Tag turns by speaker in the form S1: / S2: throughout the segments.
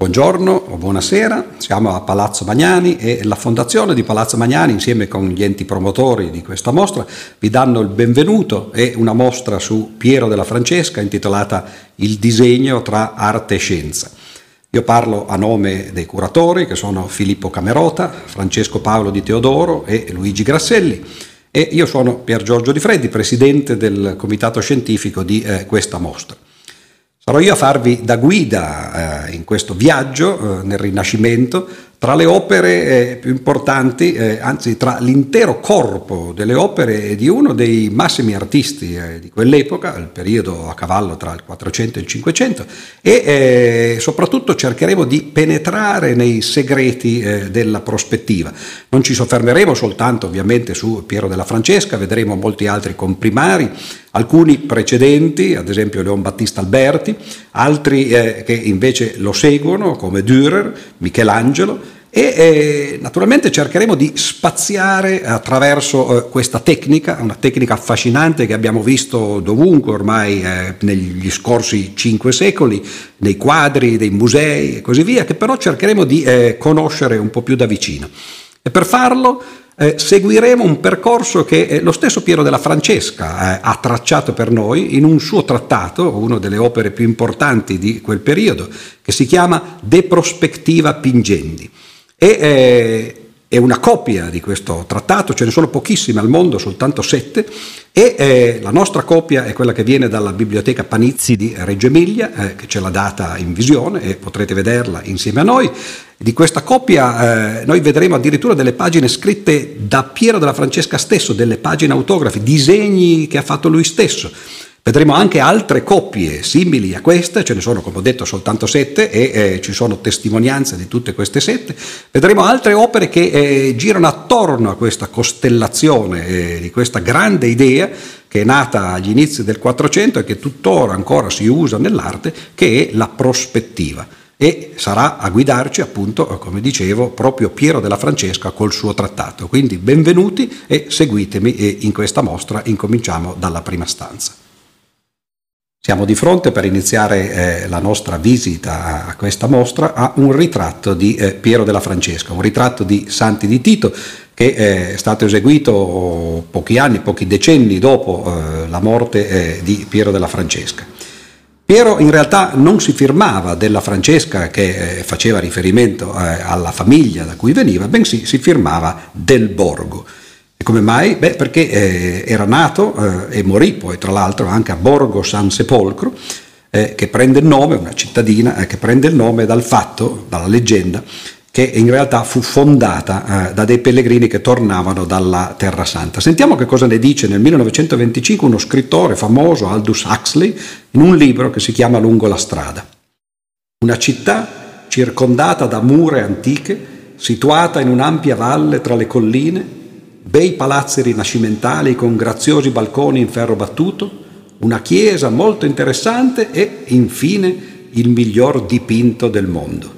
S1: Buongiorno o buonasera, siamo a Palazzo Magnani e la Fondazione di Palazzo Magnani insieme con gli enti promotori di questa mostra vi danno il benvenuto e una mostra su Piero della Francesca intitolata Il disegno tra arte e scienza. Io parlo a nome dei curatori che sono Filippo Camerota, Francesco Paolo di Teodoro e Luigi Grasselli e io sono Pier Giorgio Di Freddi, presidente del comitato scientifico di eh, questa mostra. Sarò io a farvi da guida eh, in questo viaggio eh, nel Rinascimento tra le opere eh, più importanti, eh, anzi tra l'intero corpo delle opere di uno dei massimi artisti eh, di quell'epoca, il periodo a cavallo tra il 400 e il 500, e eh, soprattutto cercheremo di penetrare nei segreti eh, della prospettiva. Non ci soffermeremo soltanto ovviamente su Piero della Francesca, vedremo molti altri comprimari, alcuni precedenti, ad esempio Leon Battista Alberti, altri eh, che invece lo seguono come Dürer, Michelangelo e eh, naturalmente cercheremo di spaziare attraverso eh, questa tecnica, una tecnica affascinante che abbiamo visto dovunque ormai eh, negli scorsi cinque secoli, nei quadri, dei musei e così via, che però cercheremo di eh, conoscere un po' più da vicino. E per farlo eh, seguiremo un percorso che eh, lo stesso Piero della Francesca eh, ha tracciato per noi in un suo trattato, una delle opere più importanti di quel periodo, che si chiama De Prospectiva Pingendi. E, eh, è una copia di questo trattato, ce ne sono pochissime al mondo, soltanto sette, e eh, la nostra copia è quella che viene dalla biblioteca Panizzi di Reggio Emilia, eh, che ce l'ha data in visione e potrete vederla insieme a noi. Di questa copia eh, noi vedremo addirittura delle pagine scritte da Piero della Francesca stesso, delle pagine autografi, disegni che ha fatto lui stesso. Vedremo anche altre coppie simili a queste, ce ne sono come ho detto soltanto sette e eh, ci sono testimonianze di tutte queste sette. Vedremo altre opere che eh, girano attorno a questa costellazione, eh, di questa grande idea che è nata agli inizi del Quattrocento e che tuttora ancora si usa nell'arte, che è la prospettiva. E sarà a guidarci appunto, come dicevo, proprio Piero della Francesca col suo trattato. Quindi benvenuti e seguitemi e in questa mostra incominciamo dalla prima stanza. Siamo di fronte per iniziare eh, la nostra visita a questa mostra a un ritratto di eh, Piero della Francesca, un ritratto di Santi di Tito che eh, è stato eseguito pochi anni, pochi decenni dopo eh, la morte eh, di Piero della Francesca. Piero in realtà non si firmava della Francesca che eh, faceva riferimento alla famiglia da cui veniva, bensì si firmava del Borgo. E come mai? Beh, perché eh, era nato eh, e morì poi tra l'altro anche a Borgo San Sepolcro, eh, che prende il nome, una cittadina eh, che prende il nome dal fatto, dalla leggenda, che in realtà fu fondata eh, da dei pellegrini che tornavano dalla Terra Santa. Sentiamo che cosa ne dice nel 1925 uno scrittore famoso, Aldous Huxley, in un libro che si chiama Lungo la strada. Una città circondata da mura antiche, situata in un'ampia valle tra le colline, bei palazzi rinascimentali con graziosi balconi in ferro battuto, una chiesa molto interessante e infine il miglior dipinto del mondo.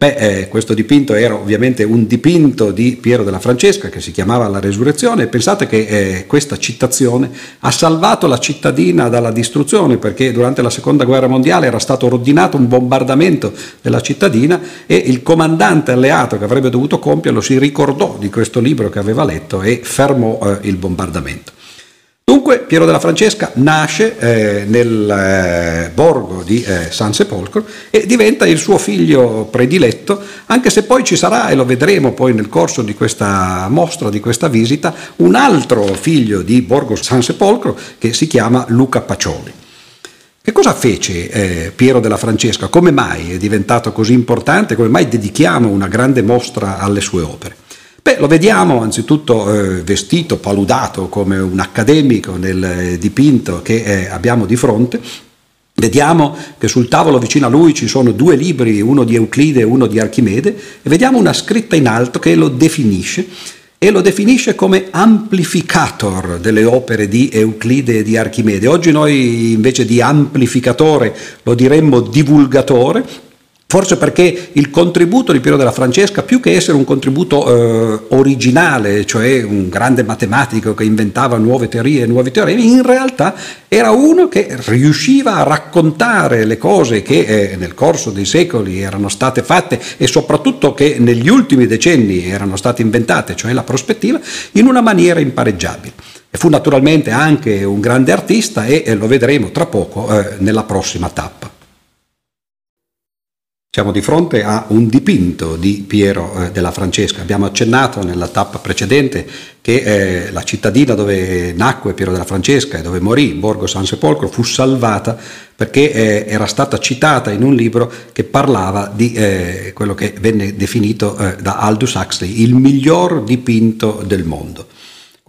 S1: Beh, eh, questo dipinto era ovviamente un dipinto di Piero della Francesca che si chiamava La Resurrezione pensate che eh, questa citazione ha salvato la cittadina dalla distruzione perché durante la seconda guerra mondiale era stato ordinato un bombardamento della cittadina e il comandante alleato che avrebbe dovuto compierlo si ricordò di questo libro che aveva letto e fermò eh, il bombardamento. Dunque Piero della Francesca nasce eh, nel eh, borgo di eh, San Sepolcro e diventa il suo figlio prediletto, anche se poi ci sarà, e lo vedremo poi nel corso di questa mostra, di questa visita, un altro figlio di Borgo San Sepolcro che si chiama Luca Pacioli. Che cosa fece eh, Piero della Francesca? Come mai è diventato così importante? Come mai dedichiamo una grande mostra alle sue opere? Beh, lo vediamo anzitutto eh, vestito, paludato come un accademico nel eh, dipinto che eh, abbiamo di fronte. Vediamo che sul tavolo vicino a lui ci sono due libri, uno di Euclide e uno di Archimede, e vediamo una scritta in alto che lo definisce e lo definisce come amplificator delle opere di Euclide e di Archimede. Oggi noi invece di amplificatore lo diremmo divulgatore, Forse perché il contributo di Piero della Francesca, più che essere un contributo eh, originale, cioè un grande matematico che inventava nuove teorie e nuovi teoremi, in realtà era uno che riusciva a raccontare le cose che eh, nel corso dei secoli erano state fatte e soprattutto che negli ultimi decenni erano state inventate, cioè la prospettiva, in una maniera impareggiabile. E fu naturalmente anche un grande artista e eh, lo vedremo tra poco eh, nella prossima tappa. Siamo di fronte a un dipinto di Piero eh, della Francesca. Abbiamo accennato nella tappa precedente che eh, la cittadina dove nacque Piero della Francesca e dove morì, Borgo San Sepolcro, fu salvata perché eh, era stata citata in un libro che parlava di eh, quello che venne definito eh, da Aldous Huxley il miglior dipinto del mondo.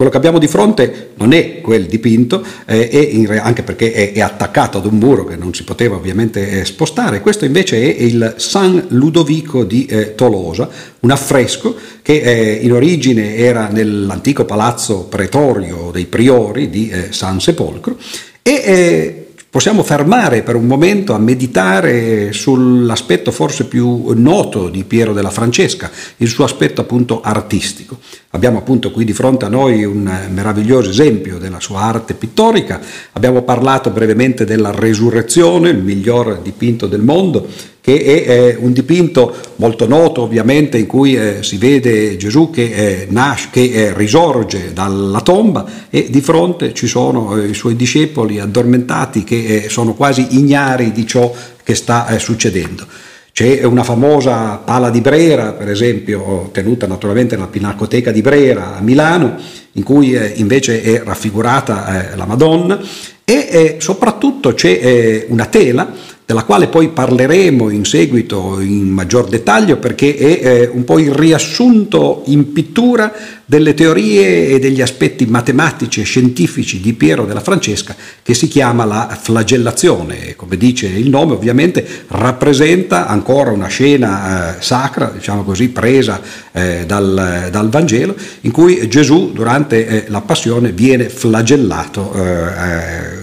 S1: Quello che abbiamo di fronte non è quel dipinto, eh, è anche perché è, è, attaccato ad un muro che non si poteva ovviamente eh, spostare. Questo invece è il San Ludovico di eh, Tolosa, un affresco che eh, in origine era nell'antico palazzo pretorio dei priori di eh, San Sepolcro e eh, possiamo fermare per un momento a meditare sull'aspetto forse più noto di Piero della Francesca, il suo aspetto appunto artistico. Abbiamo appunto qui di fronte a noi un meraviglioso esempio della sua arte pittorica, abbiamo parlato brevemente della Resurrezione, il miglior dipinto del mondo, che è eh, un dipinto molto noto ovviamente in cui eh, si vede Gesù che, eh, nasce, che eh, risorge dalla tomba e di fronte ci sono eh, i suoi discepoli addormentati che eh, sono quasi ignari di ciò che sta succedendo. C'è una famosa pala di Brera, per esempio, tenuta naturalmente nella Pinacoteca di Brera a Milano, in cui invece è raffigurata la Madonna e soprattutto c'è una tela della quale poi parleremo in seguito in maggior dettaglio perché è eh, un po' il riassunto in pittura delle teorie e degli aspetti matematici e scientifici di Piero della Francesca che si chiama la flagellazione. Come dice il nome ovviamente rappresenta ancora una scena eh, sacra, diciamo così, presa eh, dal, dal, Vangelo in cui Gesù durante la passione viene flagellato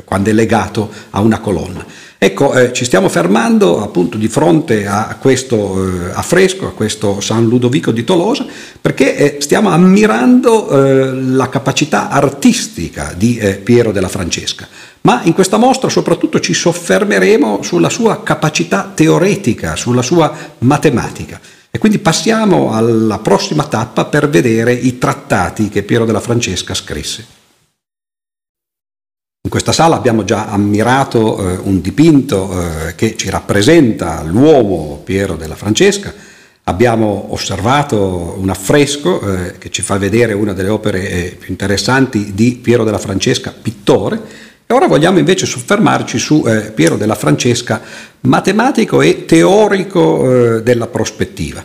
S1: quando è legato a una colonna. Ecco, eh, ci stiamo fermando appunto di fronte a questo eh, affresco, a questo San Ludovico di Tolosa, perché eh, stiamo ammirando eh, la capacità artistica di eh, Piero della Francesca. Ma in questa mostra soprattutto ci soffermeremo sulla sua capacità teoretica, sulla sua matematica. E quindi passiamo alla prossima tappa per vedere i trattati che Piero della Francesca scrisse. In questa sala abbiamo già ammirato eh, un dipinto eh, che ci rappresenta l'uomo Piero della Francesca, abbiamo osservato un affresco eh, che ci fa vedere una delle opere eh, più interessanti di Piero della Francesca, pittore, e ora vogliamo invece soffermarci su eh, Piero della Francesca, matematico e teorico eh, della prospettiva.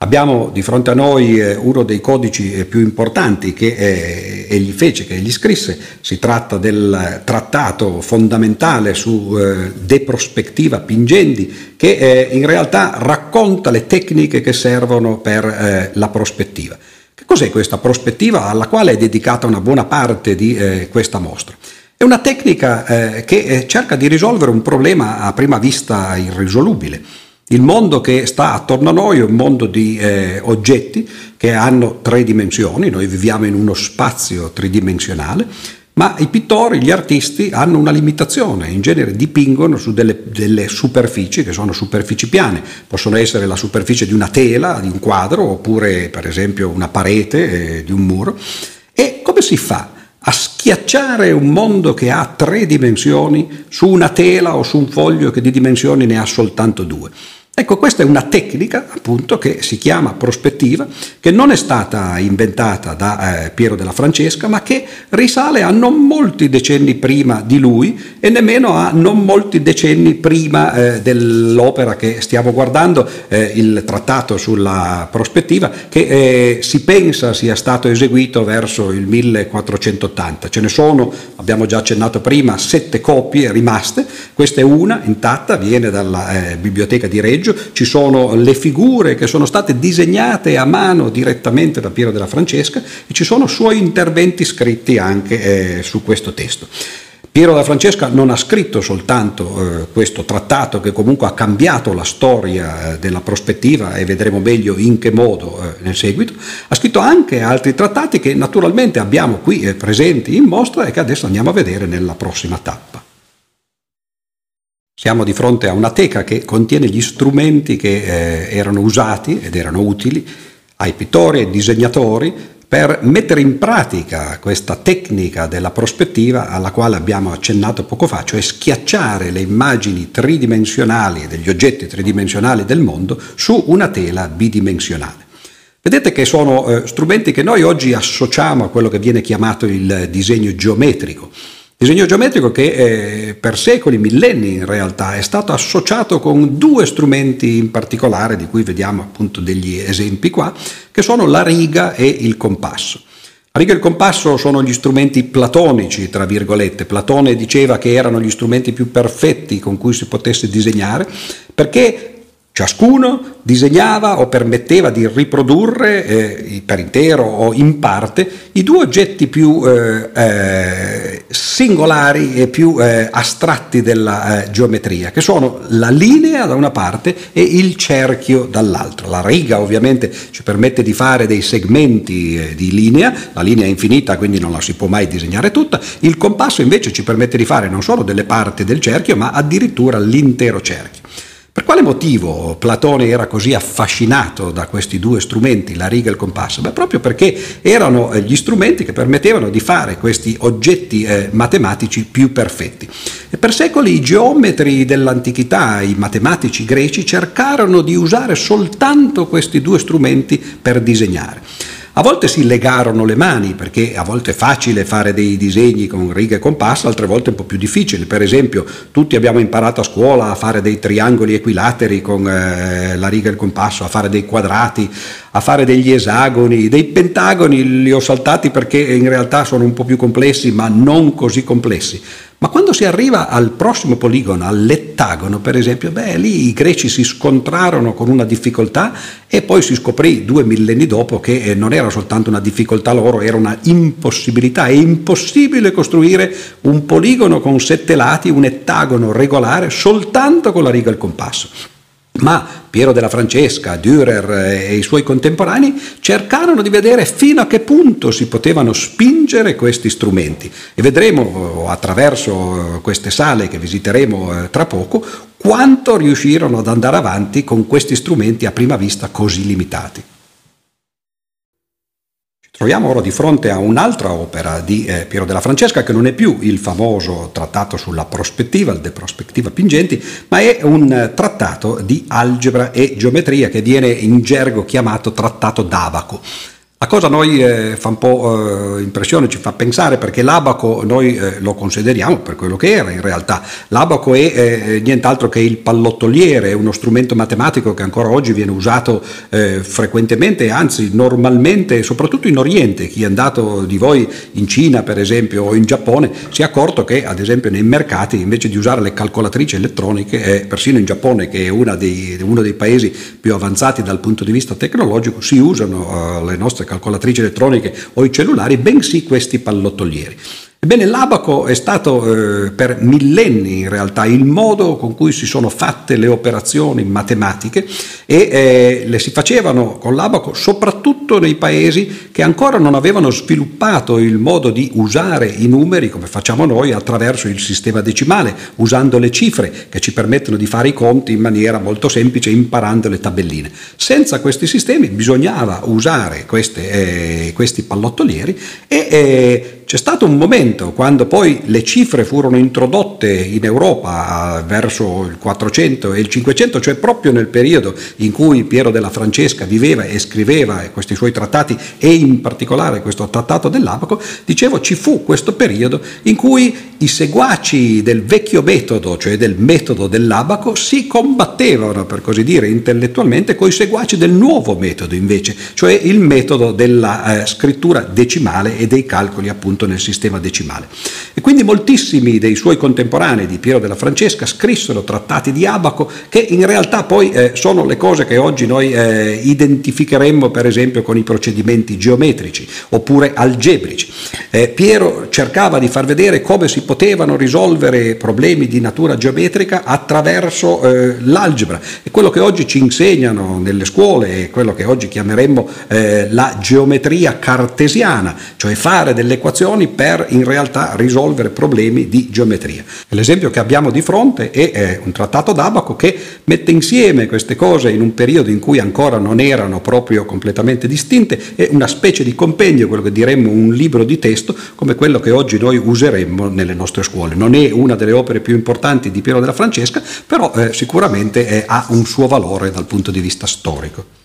S1: Abbiamo di fronte a noi eh, uno dei codici eh, più importanti che eh, egli fece, che egli scrisse, si tratta del trattato fondamentale su De Prospectiva Pingendi, che in realtà racconta le tecniche che servono per la prospettiva. Che cos'è questa prospettiva alla quale è dedicata una buona parte di questa mostra? È una tecnica che cerca di risolvere un problema a prima vista irrisolubile il mondo che sta attorno a noi è un mondo di eh, oggetti che hanno tre dimensioni, noi viviamo in uno spazio tridimensionale, ma i pittori, gli artisti hanno una limitazione, in genere dipingono su delle, delle, superfici che sono superfici piane, possono essere la superficie di una tela, di un quadro, oppure per esempio una parete eh, di un muro. E come si fa a schiacciare un mondo che ha tre dimensioni su una tela o su un foglio che di dimensioni ne ha soltanto due? Ecco, questa è una tecnica appunto che si chiama prospettiva, che non è stata inventata da eh, Piero della Francesca, ma che risale a non molti decenni prima di lui e nemmeno a non molti decenni prima eh, dell'opera che stiamo guardando, eh, il trattato sulla prospettiva, che eh, si pensa sia stato eseguito verso il 1480. Ce ne sono, abbiamo già accennato prima, sette copie rimaste, questa è una intatta, viene dalla eh, biblioteca di Reggio, ci sono le figure che sono state disegnate a mano direttamente da Piero della Francesca e ci sono suoi interventi scritti anche eh, su questo testo. Piero da Francesca non ha scritto soltanto eh, questo trattato che comunque ha cambiato la storia eh, della prospettiva e vedremo meglio in che modo eh, nel seguito, ha scritto anche altri trattati che naturalmente abbiamo qui eh, presenti in mostra e che adesso andiamo a vedere nella prossima tappa. Siamo di fronte a una teca che contiene gli strumenti che eh, erano usati ed erano utili ai pittori, ai disegnatori per mettere in pratica questa tecnica della prospettiva alla quale abbiamo accennato poco fa, cioè schiacciare le immagini tridimensionali degli oggetti tridimensionali del mondo su una tela bidimensionale. Vedete che sono eh, strumenti che noi oggi associamo a quello che viene chiamato il disegno geometrico. Disegno geometrico che eh, per secoli, millenni in realtà, è stato associato con due strumenti in particolare, di cui vediamo appunto degli esempi qua, che sono la riga e il compasso. La riga e il compasso sono gli strumenti platonici, tra virgolette. Platone diceva che erano gli strumenti più perfetti con cui si potesse disegnare, perché Ciascuno disegnava o permetteva di riprodurre eh, per intero o in parte i due oggetti più eh, eh, singolari e più eh, astratti della eh, geometria, che sono la linea da una parte e il cerchio dall'altra. La riga ovviamente ci permette di fare dei segmenti eh, di linea, la linea è infinita quindi non la si può mai disegnare tutta, il compasso invece ci permette di fare non solo delle parti del cerchio ma addirittura l'intero cerchio. Per quale motivo Platone era così affascinato da questi due strumenti, la riga e il compasso? Beh, proprio perché erano eh, gli strumenti che permettevano di fare questi oggetti eh, matematici più perfetti. E per secoli i geometri dell'antichità, i matematici greci, cercarono di usare soltanto questi due strumenti per disegnare. A volte si legarono le mani perché a volte è facile fare dei disegni con righe e compasso, altre volte è un po' più difficile. Per esempio, tutti abbiamo imparato a scuola a fare dei triangoli equilateri con eh, la riga e il compasso, a fare dei quadrati, a fare degli esagoni, dei pentagoni li ho saltati perché in realtà sono un po' più complessi, ma non così complessi. Ma quando si arriva al prossimo poligono, all'ettagono per esempio, beh, lì i greci si scontrarono con una difficoltà e poi si scoprì due millenni dopo che eh, non era soltanto una difficoltà loro, era una impossibilità. È impossibile costruire un poligono con sette lati, un ettagono regolare, soltanto con la riga e il compasso. Ma Piero della Francesca, Dürer e i suoi contemporanei cercarono di vedere fino a che punto si potevano spingere questi strumenti e vedremo eh, attraverso eh, queste sale che visiteremo eh, tra poco quanto riuscirono ad andare avanti con questi strumenti a prima vista così limitati. Troviamo ora di fronte a un'altra opera di eh, Piero della Francesca che non è più il famoso trattato sulla prospettiva, il De Prospettiva Pingenti, ma è un eh, trattato di algebra e geometria che viene in gergo chiamato Trattato d'Abaco. La cosa a noi eh, fa un po' eh, impressione, ci fa pensare perché l'abaco noi eh, lo consideriamo per quello che era in realtà. L'abaco è eh, nient'altro che il pallottoliere, è uno strumento matematico che ancora oggi viene usato eh, frequentemente, anzi normalmente, soprattutto in Oriente. Chi è andato di voi in Cina per esempio o in Giappone si è accorto che ad esempio nei mercati invece di usare le calcolatrici elettroniche, persino in Giappone che è dei, uno dei paesi più avanzati dal punto di vista tecnologico, si usano le nostre calcolatrici elettroniche o i cellulari, bensì questi pallottolieri. Ebbene, l'abaco è stato eh, per millenni in realtà il modo con cui si sono fatte le operazioni matematiche e eh, le si facevano con l'abaco soprattutto nei paesi che ancora non avevano sviluppato il modo di usare i numeri come facciamo noi attraverso il sistema decimale, usando le cifre che ci permettono di fare i conti in maniera molto semplice imparando le tabelline. Senza questi sistemi bisognava usare queste, eh, questi pallottolieri e eh, c'è stato un momento quando poi le cifre furono introdotte in Europa verso il 400 e il 500, cioè proprio nel periodo in cui Piero della Francesca viveva e scriveva questi suoi trattati e in particolare questo trattato dell'Abaco, dicevo ci fu questo periodo in cui i seguaci del vecchio metodo, cioè del metodo dell'Abaco, si combattevano, per così dire, intellettualmente con i seguaci del nuovo metodo invece, cioè il metodo della eh, scrittura decimale e dei calcoli appunto nel sistema decimale. E quindi moltissimi dei suoi contemporanei di Piero della Francesca scrissero trattati di abaco che in realtà poi eh, sono le cose che oggi noi eh, identificheremmo per esempio con i procedimenti geometrici oppure algebrici. Eh, Piero cercava di far vedere come si potevano risolvere problemi di natura geometrica attraverso eh, l'algebra e quello che oggi ci insegnano nelle scuole è quello che oggi chiameremmo eh, la geometria cartesiana, cioè fare delle equazioni per in realtà risolvere problemi di geometria. L'esempio che abbiamo di fronte è un trattato d'abaco che mette insieme queste cose in un periodo in cui ancora non erano proprio completamente distinte, è una specie di compendio, quello che diremmo un libro di testo, come quello che oggi noi useremmo nelle nostre scuole. Non è una delle opere più importanti di Piero della Francesca, però eh, sicuramente eh, ha un suo valore dal punto di vista storico.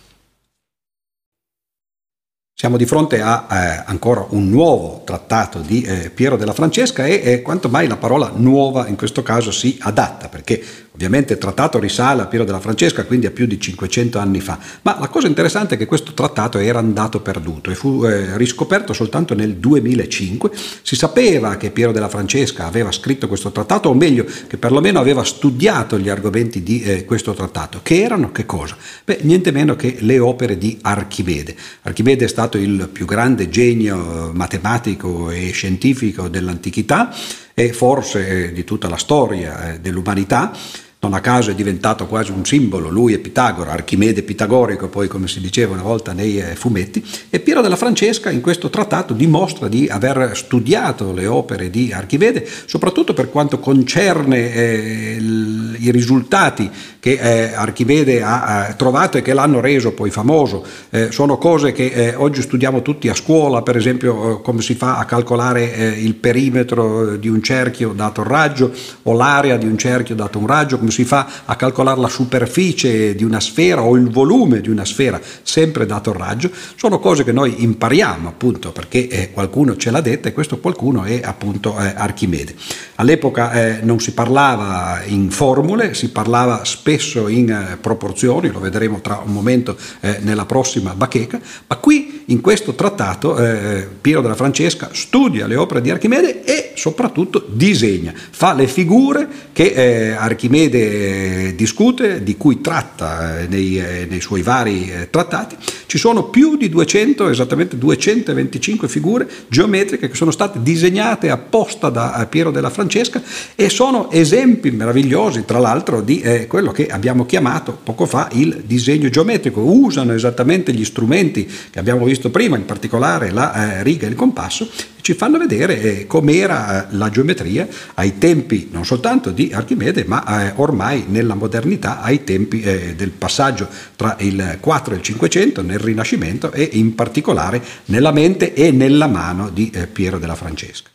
S1: Siamo di fronte a eh, ancora un nuovo trattato di eh, Piero della Francesca e eh, quanto mai la parola nuova in questo caso si adatta, perché Ovviamente il trattato risale a Piero della Francesca, quindi a più di 500 anni fa, ma la cosa interessante è che questo trattato era andato perduto e fu eh, riscoperto soltanto nel 2005. Si sapeva che Piero della Francesca aveva scritto questo trattato, o meglio, che perlomeno aveva studiato gli argomenti di eh, questo trattato, che erano che cosa? Beh, niente meno che le opere di Archimede. Archimede è stato il più grande genio matematico e scientifico dell'antichità e forse eh, di tutta la storia eh, dell'umanità non a caso è diventato quasi un simbolo, lui e Pitagora, Archimede pitagorico, poi come si diceva una volta nei eh, fumetti, e Piero della Francesca in questo trattato dimostra di aver studiato le opere di Archimede, soprattutto per quanto concerne eh, i risultati che eh, Archimede ha eh, trovato e che l'hanno reso poi famoso. Eh, sono cose che eh, oggi studiamo tutti a scuola, per esempio come si fa a calcolare il perimetro di un cerchio dato un raggio o l'area di un cerchio dato un raggio, come si fa a calcolare la superficie di una sfera o il volume di una sfera, sempre dato il raggio, sono cose che noi impariamo appunto perché eh, qualcuno ce l'ha detta e questo qualcuno è appunto eh, Archimede. All'epoca eh, non si parlava in formule, si parlava spesso in eh, proporzioni, lo vedremo tra un momento eh, nella prossima bacheca, ma qui in questo trattato eh, Piero della Francesca studia le opere di Archimede e soprattutto disegna, fa le figure che Archimede discute, di cui tratta nei, nei suoi vari trattati, ci sono più di 200, esattamente 225 figure geometriche che sono state disegnate apposta da Piero della Francesca e sono esempi meravigliosi, tra l'altro, di quello che abbiamo chiamato poco fa il disegno geometrico. Usano esattamente gli strumenti che abbiamo visto prima, in particolare la eh, riga e il compasso, ci fanno vedere eh, com'era la geometria ai tempi non soltanto di Archimede, ma eh, ormai nella modernità, ai tempi eh, del passaggio tra il 4 e il 500, nel Rinascimento e in particolare nella mente e nella mano di eh, Piero della Francesca.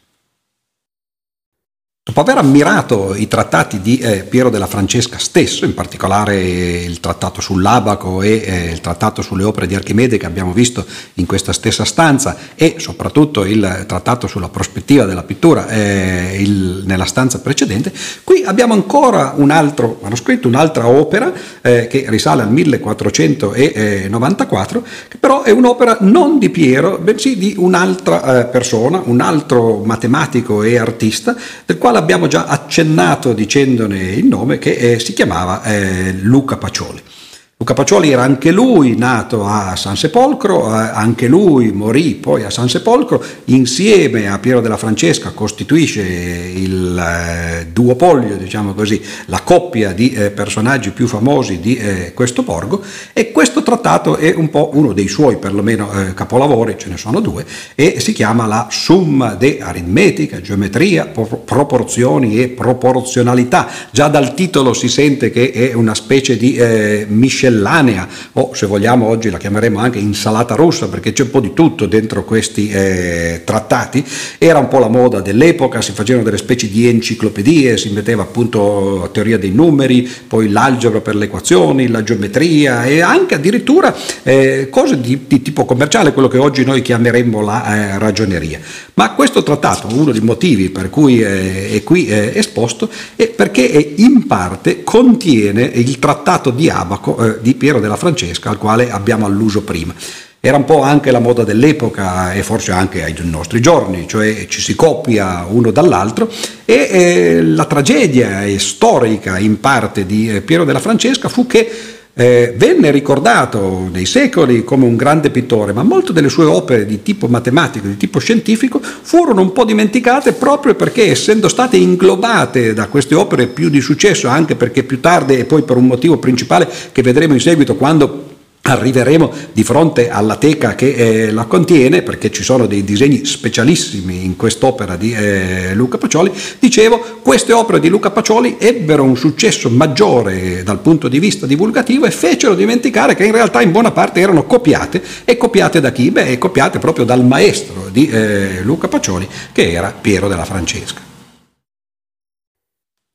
S1: Dopo aver ammirato i trattati di eh, Piero della Francesca stesso, in particolare il trattato sull'abaco e eh, il trattato sulle opere di Archimede che abbiamo visto in questa stessa stanza e soprattutto il trattato sulla prospettiva della pittura eh, il, nella stanza precedente, qui abbiamo ancora un altro manoscritto, un'altra opera eh, che risale al 1494, che però è un'opera non di Piero, bensì di un'altra eh, persona, un altro matematico e artista, del quale abbiamo già accennato dicendone il nome, che eh, si chiamava eh, Luca Pacioli. Luca Pacioli era anche lui nato a San Sepolcro, eh, anche lui morì poi a San Sepolcro, insieme a Piero della Francesca costituisce il eh, duopolio, diciamo così, la coppia di eh, personaggi più famosi di questo borgo e questo trattato è un po' uno dei suoi perlomeno capolavori, ce ne sono due, e si chiama la Summa de Aritmetica, Geometria, Proporzioni e Proporzionalità. Già dal titolo si sente che è una specie di miscela miscellanea o se vogliamo oggi la chiameremo anche insalata russa perché c'è un po' di tutto dentro questi eh, trattati, era un po' la moda dell'epoca, si facevano delle specie di enciclopedie, si metteva appunto la teoria dei numeri, poi l'algebra per le equazioni, la geometria e anche addirittura eh, cose di, di, tipo commerciale, quello che oggi noi chiameremmo la eh, ragioneria. Ma questo trattato, uno dei motivi per cui eh, è qui eh, esposto, è perché in parte contiene il trattato di Abaco eh, di Piero della Francesca, al quale abbiamo alluso prima. Era un po' anche la moda dell'epoca e forse anche ai nostri giorni, cioè ci si copia uno dall'altro e eh, la tragedia storica in parte di eh, Piero della Francesca fu che eh, venne ricordato nei secoli come un grande pittore, ma molte delle sue opere di tipo matematico, di tipo scientifico, furono un po' dimenticate proprio perché essendo state inglobate da queste opere più di successo, anche perché più tardi e poi per un motivo principale che vedremo in seguito quando arriveremo di fronte alla teca che eh, la contiene, perché ci sono dei disegni specialissimi in quest'opera di eh, Luca Pacioli, dicevo, queste opere di Luca Pacioli ebbero un successo maggiore dal punto di vista divulgativo e fecero dimenticare che in realtà in buona parte erano copiate, e copiate da chi? Beh, copiate proprio dal maestro di eh, Luca Pacioli, che era Piero della Francesca.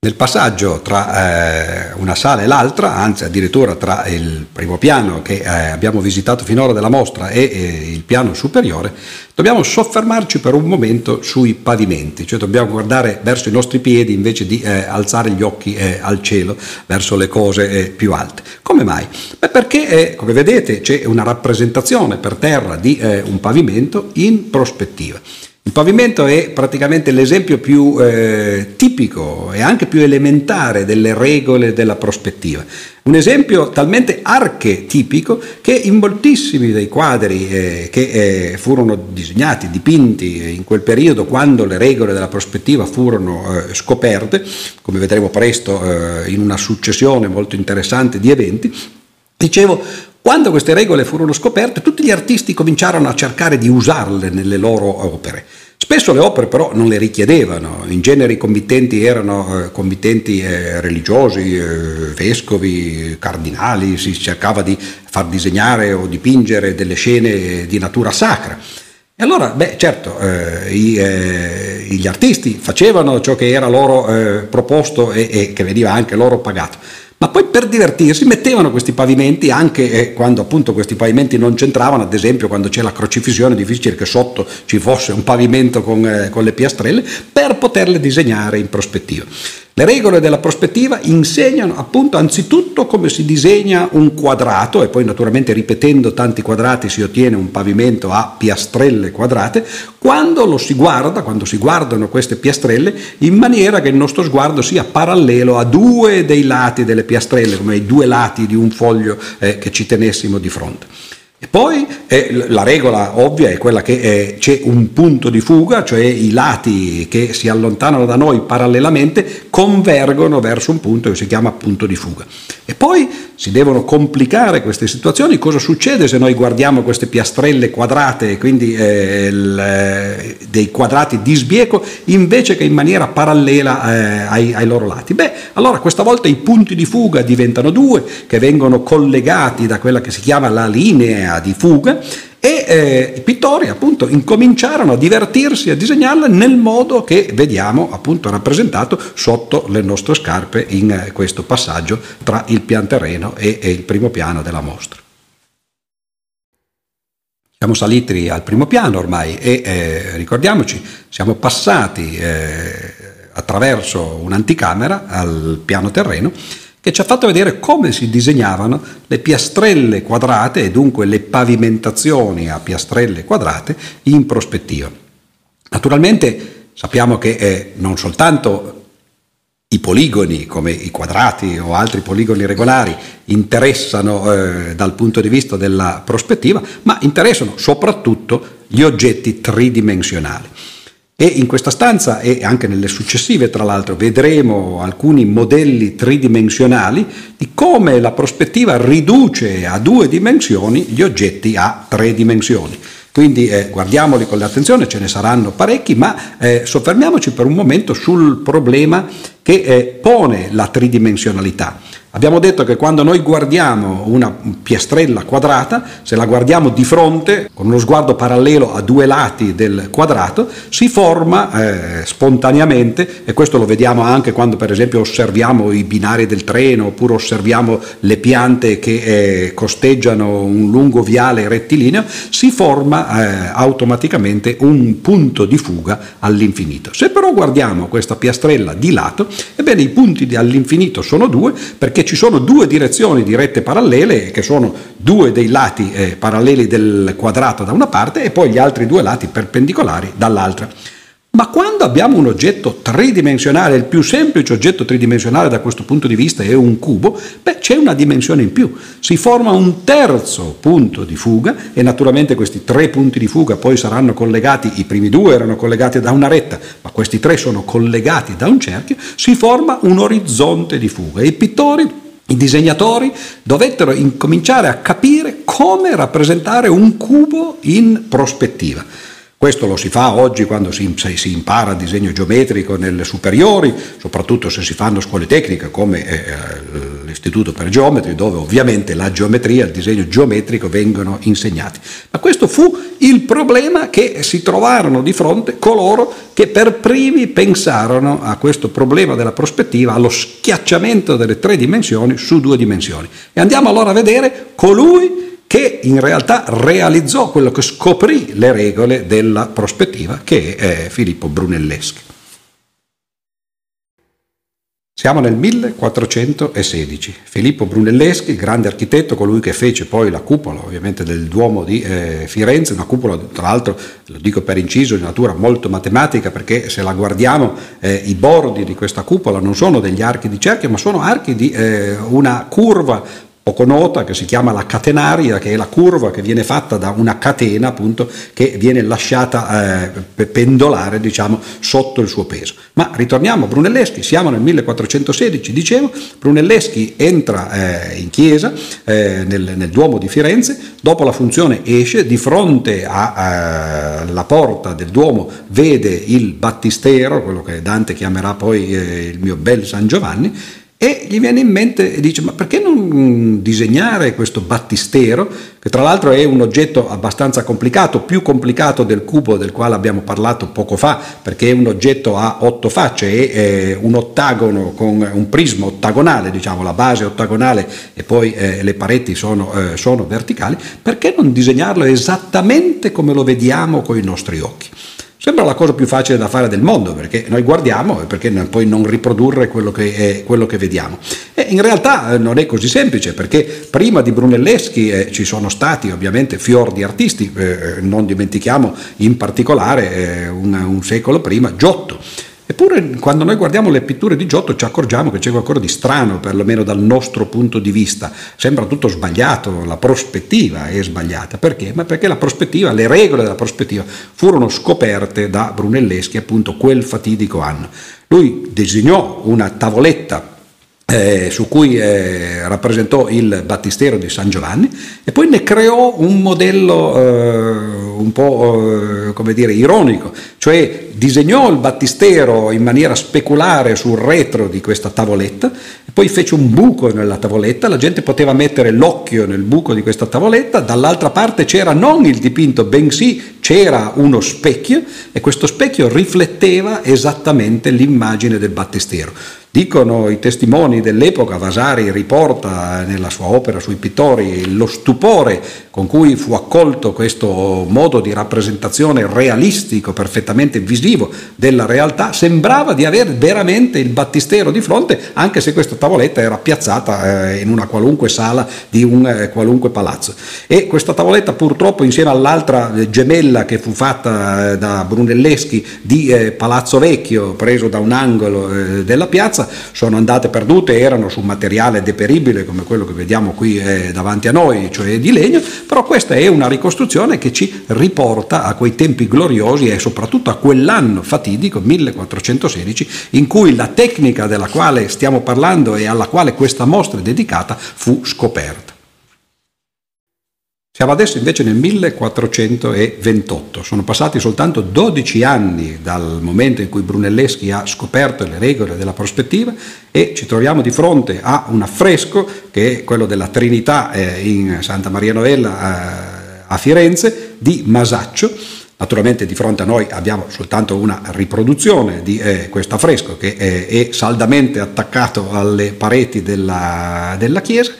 S1: Nel passaggio tra eh, una sala e l'altra, anzi addirittura tra il primo piano che eh, abbiamo visitato finora della mostra e eh, il piano superiore, dobbiamo soffermarci per un momento sui pavimenti, cioè dobbiamo guardare verso i nostri piedi invece di eh, alzare gli occhi eh, al cielo, verso le cose eh, più alte. Come mai? Beh, perché, come vedete, c'è una rappresentazione per terra di un pavimento in prospettiva. Il pavimento è praticamente l'esempio più eh, tipico e anche più elementare delle regole della prospettiva. Un esempio talmente archetipico che in moltissimi dei quadri eh, che eh, furono disegnati, dipinti in quel periodo quando le regole della prospettiva furono eh, scoperte, come vedremo presto eh, in una successione molto interessante di eventi, dicevo quando queste regole furono scoperte, tutti gli artisti cominciarono a cercare di usarle nelle loro opere. Spesso le opere però non le richiedevano, in genere i committenti erano eh, committenti eh, religiosi, eh, vescovi, cardinali, si cercava di far disegnare o dipingere delle scene di natura sacra. E allora, beh, certo, eh, i, eh, gli artisti facevano ciò che era loro eh, proposto e, e che veniva anche loro pagato ma poi per divertirsi mettevano questi pavimenti anche eh, quando appunto questi pavimenti non c'entravano, ad esempio quando c'è la crocifissione, difficile che sotto ci fosse un pavimento con, eh, con le piastrelle, per poterle disegnare in prospettiva. Le regole della prospettiva insegnano appunto anzitutto come si disegna un quadrato e poi naturalmente ripetendo tanti quadrati si ottiene un pavimento a piastrelle quadrate, quando lo si guarda, quando si guardano queste piastrelle in maniera che il nostro sguardo sia parallelo a due dei lati delle piastrelle, come i due lati di un foglio eh, che ci tenessimo di fronte. E poi eh, la regola ovvia è quella che eh, c'è un punto di fuga, cioè i lati che si allontanano da noi parallelamente convergono verso un punto che si chiama punto di fuga. E poi si devono complicare queste situazioni. Cosa succede se noi guardiamo queste piastrelle quadrate, quindi eh, il, eh, dei quadrati di sbieco, invece che in maniera parallela eh, ai, ai, loro lati? Beh, allora questa volta i punti di fuga diventano due, che vengono collegati da quella che si chiama la linea di fuga e eh, i pittori appunto incominciarono a divertirsi a disegnarla nel modo che vediamo appunto rappresentato sotto le nostre scarpe in eh, questo passaggio tra il pian terreno e, e il primo piano della mostra. Siamo saliti al primo piano ormai e eh, ricordiamoci, siamo passati eh, attraverso un'anticamera al piano terreno che ci ha fatto vedere come si disegnavano le piastrelle quadrate e dunque le pavimentazioni a piastrelle quadrate in prospettiva. Naturalmente sappiamo che eh, non soltanto i poligoni come i quadrati o altri poligoni regolari interessano eh, dal punto di vista della prospettiva, ma interessano soprattutto gli oggetti tridimensionali. E in questa stanza e anche nelle successive, tra l'altro, vedremo alcuni modelli tridimensionali di come la prospettiva riduce a due dimensioni gli oggetti a tre dimensioni. Quindi eh, guardiamoli con l'attenzione, ce ne saranno parecchi, ma eh, soffermiamoci per un momento sul problema che eh, pone la tridimensionalità. Abbiamo detto che quando noi guardiamo una piastrella quadrata, se la guardiamo di fronte, con uno sguardo parallelo a due lati del quadrato, si forma eh, spontaneamente, e questo lo vediamo anche quando per esempio osserviamo i binari del treno oppure osserviamo le piante che eh, costeggiano un lungo viale rettilineo, si forma eh, automaticamente un punto di fuga all'infinito. Se però guardiamo questa piastrella di lato, ebbene i punti all'infinito sono due perché ci sono due direzioni di rette parallele, che sono due dei lati eh, paralleli del quadrato da una parte e poi gli altri due lati perpendicolari dall'altra. Ma quando abbiamo un oggetto tridimensionale, il più semplice oggetto tridimensionale da questo punto di vista è un cubo, beh, c'è una dimensione in più. Si forma un terzo punto di fuga e naturalmente questi tre punti di fuga poi saranno collegati, i primi due erano collegati da una retta, ma questi tre sono collegati da un cerchio, si forma un orizzonte di fuga. I pittori i disegnatori dovettero incominciare a capire come rappresentare un cubo in prospettiva. Questo lo si fa oggi quando si, si, impara disegno geometrico nelle superiori, soprattutto se si fanno scuole tecniche come eh, l'Istituto per Geometri, dove ovviamente la geometria il disegno geometrico vengono insegnati. Ma questo fu il problema che si trovarono di fronte coloro che per primi pensarono a questo problema della prospettiva, allo schiacciamento delle tre dimensioni su due dimensioni. E andiamo allora a vedere colui che in realtà realizzò quello che scoprì le regole della prospettiva, che è Filippo Brunelleschi. Siamo nel 1416. Filippo Brunelleschi, grande architetto, colui che fece poi la cupola ovviamente del Duomo di eh, Firenze, una cupola tra l'altro, lo dico per inciso, di natura molto matematica perché se la guardiamo eh, i bordi di questa cupola non sono degli archi di cerchio ma sono archi di eh, una curva poco nota che si chiama la catenaria, che è la curva che viene fatta da una catena appunto che viene lasciata eh, pendolare diciamo sotto il suo peso. Ma ritorniamo a Brunelleschi, siamo nel 1416, dicevo, Brunelleschi entra eh, in chiesa eh, nel, nel, Duomo di Firenze, dopo la funzione esce, di fronte alla eh, porta del Duomo vede il battistero, quello che Dante chiamerà poi eh, il mio bel San Giovanni, e gli viene in mente e dice ma perché non disegnare questo battistero che tra l'altro è un oggetto abbastanza complicato, più complicato del cubo del quale abbiamo parlato poco fa perché è un oggetto a otto facce, è un ottagono con un prisma ottagonale, diciamo la base ottagonale e poi eh, le pareti sono, eh, sono verticali, perché non disegnarlo esattamente come lo vediamo con i nostri occhi? Sembra la cosa più facile da fare del mondo, perché noi guardiamo e perché poi non riprodurre quello che, è, quello che vediamo. E in realtà eh, non è così semplice, perché prima di Brunelleschi eh, ci sono stati ovviamente fior di artisti, eh, eh non dimentichiamo in particolare eh, un, un secolo prima Giotto Eppure quando noi guardiamo le pitture di Giotto ci accorgiamo che c'è qualcosa di strano, perlomeno dal nostro punto di vista. Sembra tutto sbagliato, la prospettiva è sbagliata. Perché? Ma perché la prospettiva, le regole della prospettiva furono scoperte da Brunelleschi appunto quel fatidico anno. Lui disegnò una tavoletta eh, su cui eh, rappresentò il battistero di San Giovanni e poi ne creò un modello eh, un po' eh, come dire ironico, cioè disegnò il battistero in maniera speculare sul retro di questa tavoletta poi fece un buco nella tavoletta, la gente poteva mettere l'occhio nel buco di questa tavoletta, dall'altra parte c'era non il dipinto, bensì c'era uno specchio e questo specchio rifletteva esattamente l'immagine del battistero. Dicono i testimoni dell'epoca, Vasari riporta nella sua opera sui pittori lo stupore con cui fu accolto questo modo di rappresentazione realistico, perfettamente visivo della realtà, sembrava di avere veramente il battistero di fronte, anche se questa tavoletta era piazzata eh, in una qualunque sala di un eh, qualunque palazzo. E questa tavoletta purtroppo insieme all'altra eh, gemella che fu fatta da Brunelleschi di Palazzo Vecchio, preso da un angolo della piazza, abbastanza, sono andate perdute, erano su materiale deperibile come quello che vediamo qui eh, davanti a noi, cioè di legno, però questa è una ricostruzione che ci riporta a quei tempi gloriosi e soprattutto a quell'anno fatidico, 1416, in cui la tecnica della quale stiamo parlando e alla quale questa mostra è dedicata fu scoperta. Siamo adesso invece nel 1428, sono passati soltanto 12 anni dal momento in cui Brunelleschi ha scoperto le regole della prospettiva e ci troviamo di fronte a un affresco che è quello della Trinità eh, in Santa Maria Novella eh, a Firenze di Masaccio. Naturalmente di fronte a noi abbiamo soltanto una riproduzione di eh, questo affresco che è, saldamente attaccato alle pareti della, della chiesa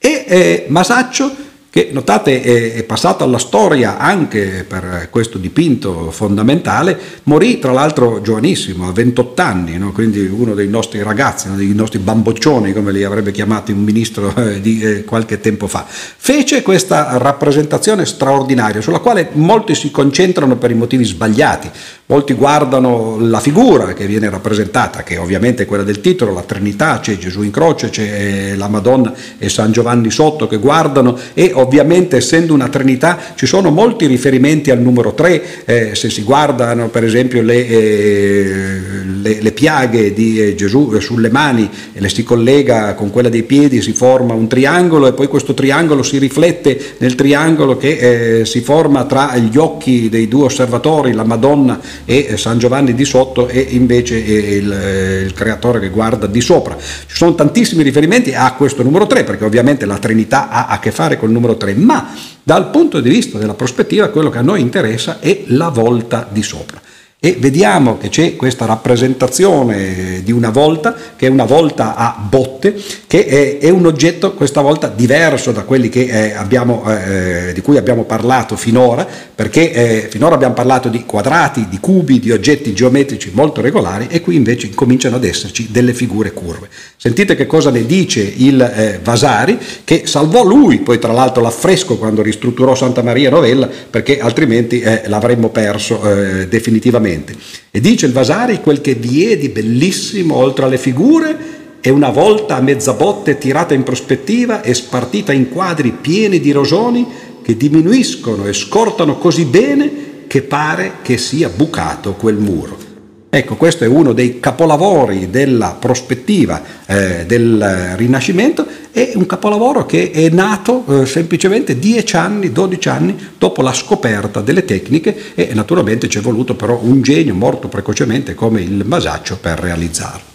S1: e Masaccio che notate è, è, passato alla storia anche per questo dipinto fondamentale, morì tra l'altro giovanissimo, a 28 anni, no? quindi uno dei nostri ragazzi, uno dei nostri bamboccioni, come li avrebbe chiamati un ministro eh, di eh, qualche tempo fa. Fece questa rappresentazione straordinaria sulla quale molti si concentrano per i motivi sbagliati, molti guardano la figura che viene rappresentata, che ovviamente è quella del titolo, la Trinità, c'è Gesù in croce, c'è la Madonna e San Giovanni sotto che guardano e ovviamente essendo una Trinità ci sono molti riferimenti al numero 3, eh, se si guardano per esempio le, eh, le, le piaghe di eh, Gesù sulle mani e le si collega con quella dei piedi si forma un triangolo e poi questo triangolo si riflette nel triangolo che eh, si forma tra gli occhi dei due osservatori, la Madonna e eh, San Giovanni di sotto e invece il, eh, il creatore che guarda di sopra. Ci sono tantissimi riferimenti a questo numero 3 perché ovviamente la Trinità ha a che fare col numero numero 3, ma dal punto di vista della prospettiva quello che a noi interessa è la volta di sopra e vediamo che c'è questa rappresentazione di una volta che è una volta a botte che è, è un oggetto questa volta diverso da quelli eh, abbiamo, eh, di cui abbiamo parlato finora perché eh, finora abbiamo parlato di quadrati, di cubi, di oggetti geometrici molto regolari e qui invece cominciano ad esserci delle figure curve. Sentite che cosa ne dice il eh, Vasari che salvò lui poi tra l'altro l'affresco quando ristrutturò Santa Maria Novella perché altrimenti eh, l'avremmo perso eh, definitivamente veramente. E dice il Vasari quel che vi è di bellissimo oltre alle figure è una volta a mezza botte tirata in prospettiva e spartita in quadri pieni di rosoni che diminuiscono e scortano così bene che pare che sia bucato quel muro. Ecco, questo è uno dei capolavori della prospettiva eh, del Rinascimento è un capolavoro che è nato eh, semplicemente 10 anni, 12 anni dopo la scoperta delle tecniche e naturalmente ci è voluto però un genio morto precocemente come il Masaccio per realizzarlo.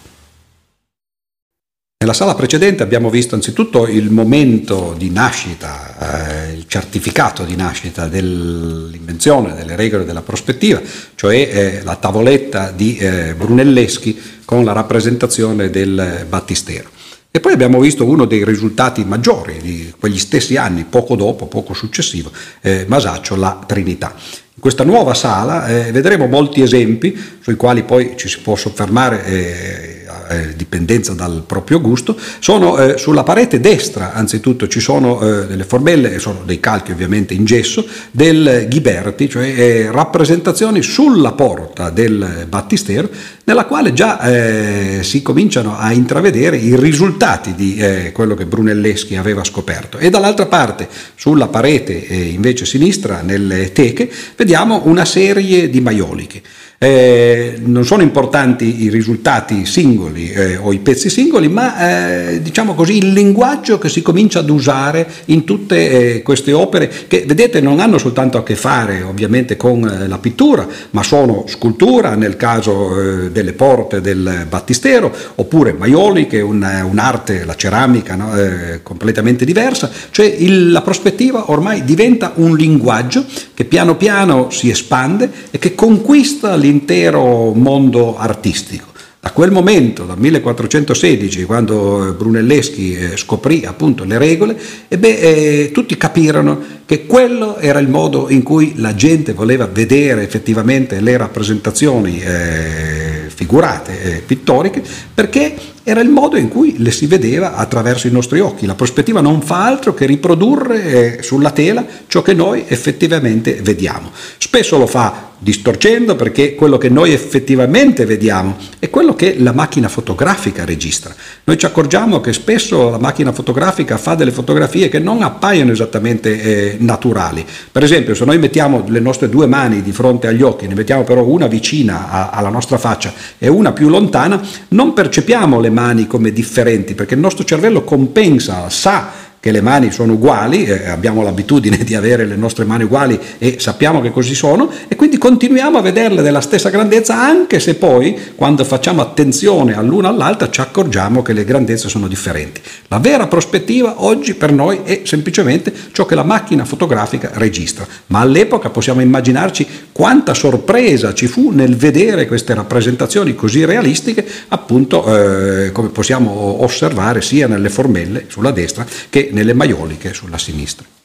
S1: Nella sala precedente abbiamo visto anzitutto il momento di nascita, eh, il certificato di nascita dell'invenzione delle regole della prospettiva, cioè eh, la tavoletta di eh, Brunelleschi con la rappresentazione del battistero. E poi abbiamo visto uno dei risultati maggiori di quegli stessi anni, poco dopo, poco successivo, eh, Masaccio, la Trinità. In questa nuova sala eh, vedremo molti esempi sui quali poi ci si può soffermare eh, eh, dipendenza dal proprio gusto, sono eh, sulla parete destra, anzitutto ci sono eh, delle formelle, sono dei calchi ovviamente in gesso, del Ghiberti, cioè eh, rappresentazioni sulla porta del battistero, nella quale già eh, si cominciano a intravedere i risultati di eh, quello che Brunelleschi aveva scoperto. E dall'altra parte, sulla parete invece sinistra, nelle teche, vediamo una serie di maioliche. Eh, non sono importanti i risultati singoli eh, o i pezzi singoli, ma eh, diciamo così il linguaggio che si comincia ad usare in tutte eh, queste opere che vedete non hanno soltanto a che fare ovviamente con eh, la pittura, ma sono scultura nel caso eh, delle porte del battistero, oppure maioli che è un, un'arte, la ceramica no? completamente diversa, cioè il, la prospettiva ormai diventa un linguaggio che piano piano si espande e che conquista l'intero mondo artistico. Da quel momento, dal 1416, quando Brunelleschi eh, scoprì appunto le regole, beh, eh, tutti capirono che quello era il modo in cui la gente voleva vedere effettivamente le rappresentazioni eh, figurate, eh, pittoriche, perché era il modo in cui le si vedeva attraverso i nostri occhi. La prospettiva non fa altro che riprodurre eh, sulla tela ciò che noi effettivamente vediamo. Spesso lo fa distorcendo perché quello che noi effettivamente vediamo è quello che la macchina fotografica registra. Noi ci accorgiamo che spesso la macchina fotografica fa delle fotografie che non appaiono esattamente eh, naturali. Per esempio, se noi mettiamo le nostre due mani di fronte agli occhi, ne mettiamo però una vicina a, alla nostra faccia e una più lontana, non percepiamo le mani come differenti perché il nostro cervello compensa, sa che le mani sono uguali, eh, abbiamo l'abitudine di avere le nostre mani uguali e sappiamo che così sono e quindi continuiamo a vederle della stessa grandezza anche se poi quando facciamo attenzione all'una all'altra ci accorgiamo che le grandezze sono differenti. La vera prospettiva oggi per noi è semplicemente ciò che la macchina fotografica registra, ma all'epoca possiamo immaginarci quanta sorpresa ci fu nel vedere queste rappresentazioni così realistiche, appunto eh, come possiamo osservare sia nelle formelle sulla destra che nelle maioliche sulla sinistra.